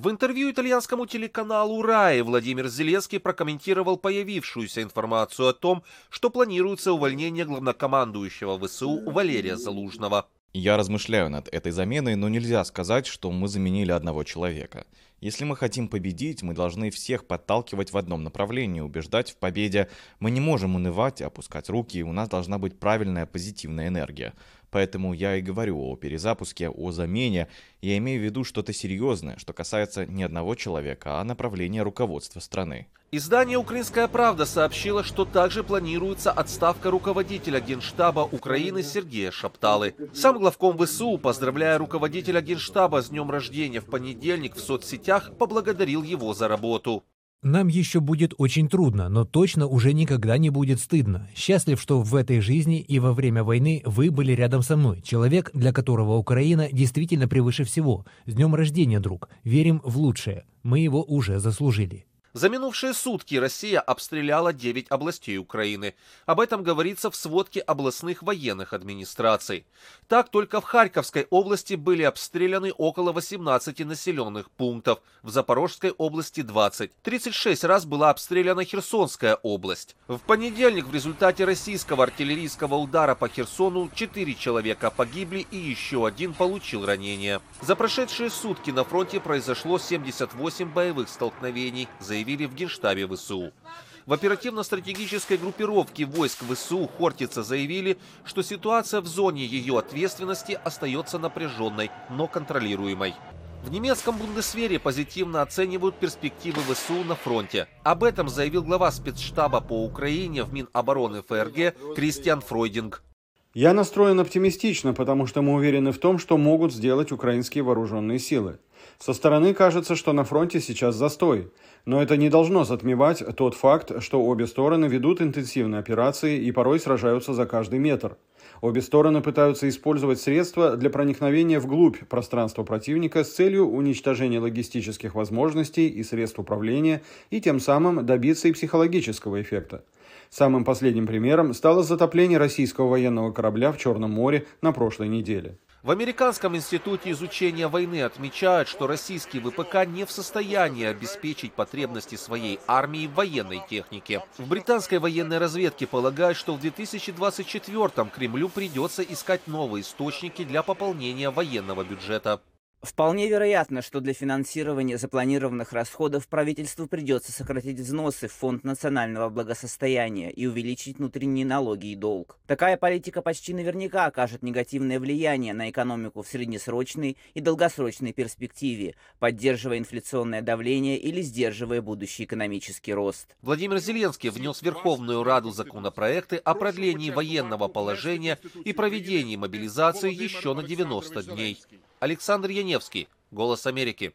В интервью итальянскому телеканалу «Раи» Владимир Зеленский прокомментировал появившуюся информацию о том, что планируется увольнение главнокомандующего ВСУ Валерия Залужного. Я размышляю над этой заменой, но нельзя сказать, что мы заменили одного человека. Если мы хотим победить, мы должны всех подталкивать в одном направлении, убеждать в победе. Мы не можем унывать, опускать руки, у нас должна быть правильная позитивная энергия. Поэтому я и говорю о перезапуске, о замене. Я имею в виду что-то серьезное, что касается не одного человека, а направления руководства страны. Издание «Украинская правда» сообщило, что также планируется отставка руководителя Генштаба Украины Сергея Шапталы. Сам главком ВСУ, поздравляя руководителя Генштаба с днем рождения в понедельник в соцсетях, поблагодарил его за работу. Нам еще будет очень трудно, но точно уже никогда не будет стыдно. Счастлив, что в этой жизни и во время войны вы были рядом со мной. Человек, для которого Украина действительно превыше всего. С днем рождения, друг. Верим в лучшее. Мы его уже заслужили. За минувшие сутки Россия обстреляла 9 областей Украины. Об этом говорится в сводке областных военных администраций. Так, только в Харьковской области были обстреляны около 18 населенных пунктов, в Запорожской области 20. 36 раз была обстреляна Херсонская область. В понедельник в результате российского артиллерийского удара по Херсону 4 человека погибли и еще один получил ранения. За прошедшие сутки на фронте произошло 78 боевых столкновений, заявили заявили в Генштабе ВСУ. В оперативно-стратегической группировке войск ВСУ Хортица заявили, что ситуация в зоне ее ответственности остается напряженной, но контролируемой. В немецком Бундесвере позитивно оценивают перспективы ВСУ на фронте. Об этом заявил глава спецштаба по Украине в Минобороны ФРГ Кристиан Фройдинг. Я настроен оптимистично, потому что мы уверены в том, что могут сделать украинские вооруженные силы. Со стороны кажется, что на фронте сейчас застой. Но это не должно затмевать тот факт, что обе стороны ведут интенсивные операции и порой сражаются за каждый метр. Обе стороны пытаются использовать средства для проникновения вглубь пространства противника с целью уничтожения логистических возможностей и средств управления и тем самым добиться и психологического эффекта. Самым последним примером стало затопление российского военного корабля в Черном море на прошлой неделе. В Американском институте изучения войны отмечают, что российский ВПК не в состоянии обеспечить потребности своей армии в военной технике. В британской военной разведке полагают, что в 2024-м Кремлю придется искать новые источники для пополнения военного бюджета. Вполне вероятно, что для финансирования запланированных расходов правительству придется сократить взносы в Фонд национального благосостояния и увеличить внутренние налоги и долг. Такая политика почти наверняка окажет негативное влияние на экономику в среднесрочной и долгосрочной перспективе, поддерживая инфляционное давление или сдерживая будущий экономический рост. Владимир Зеленский внес в Верховную Раду законопроекты о продлении военного положения и проведении мобилизации еще на 90 дней. Александр Яневский, «Голос Америки».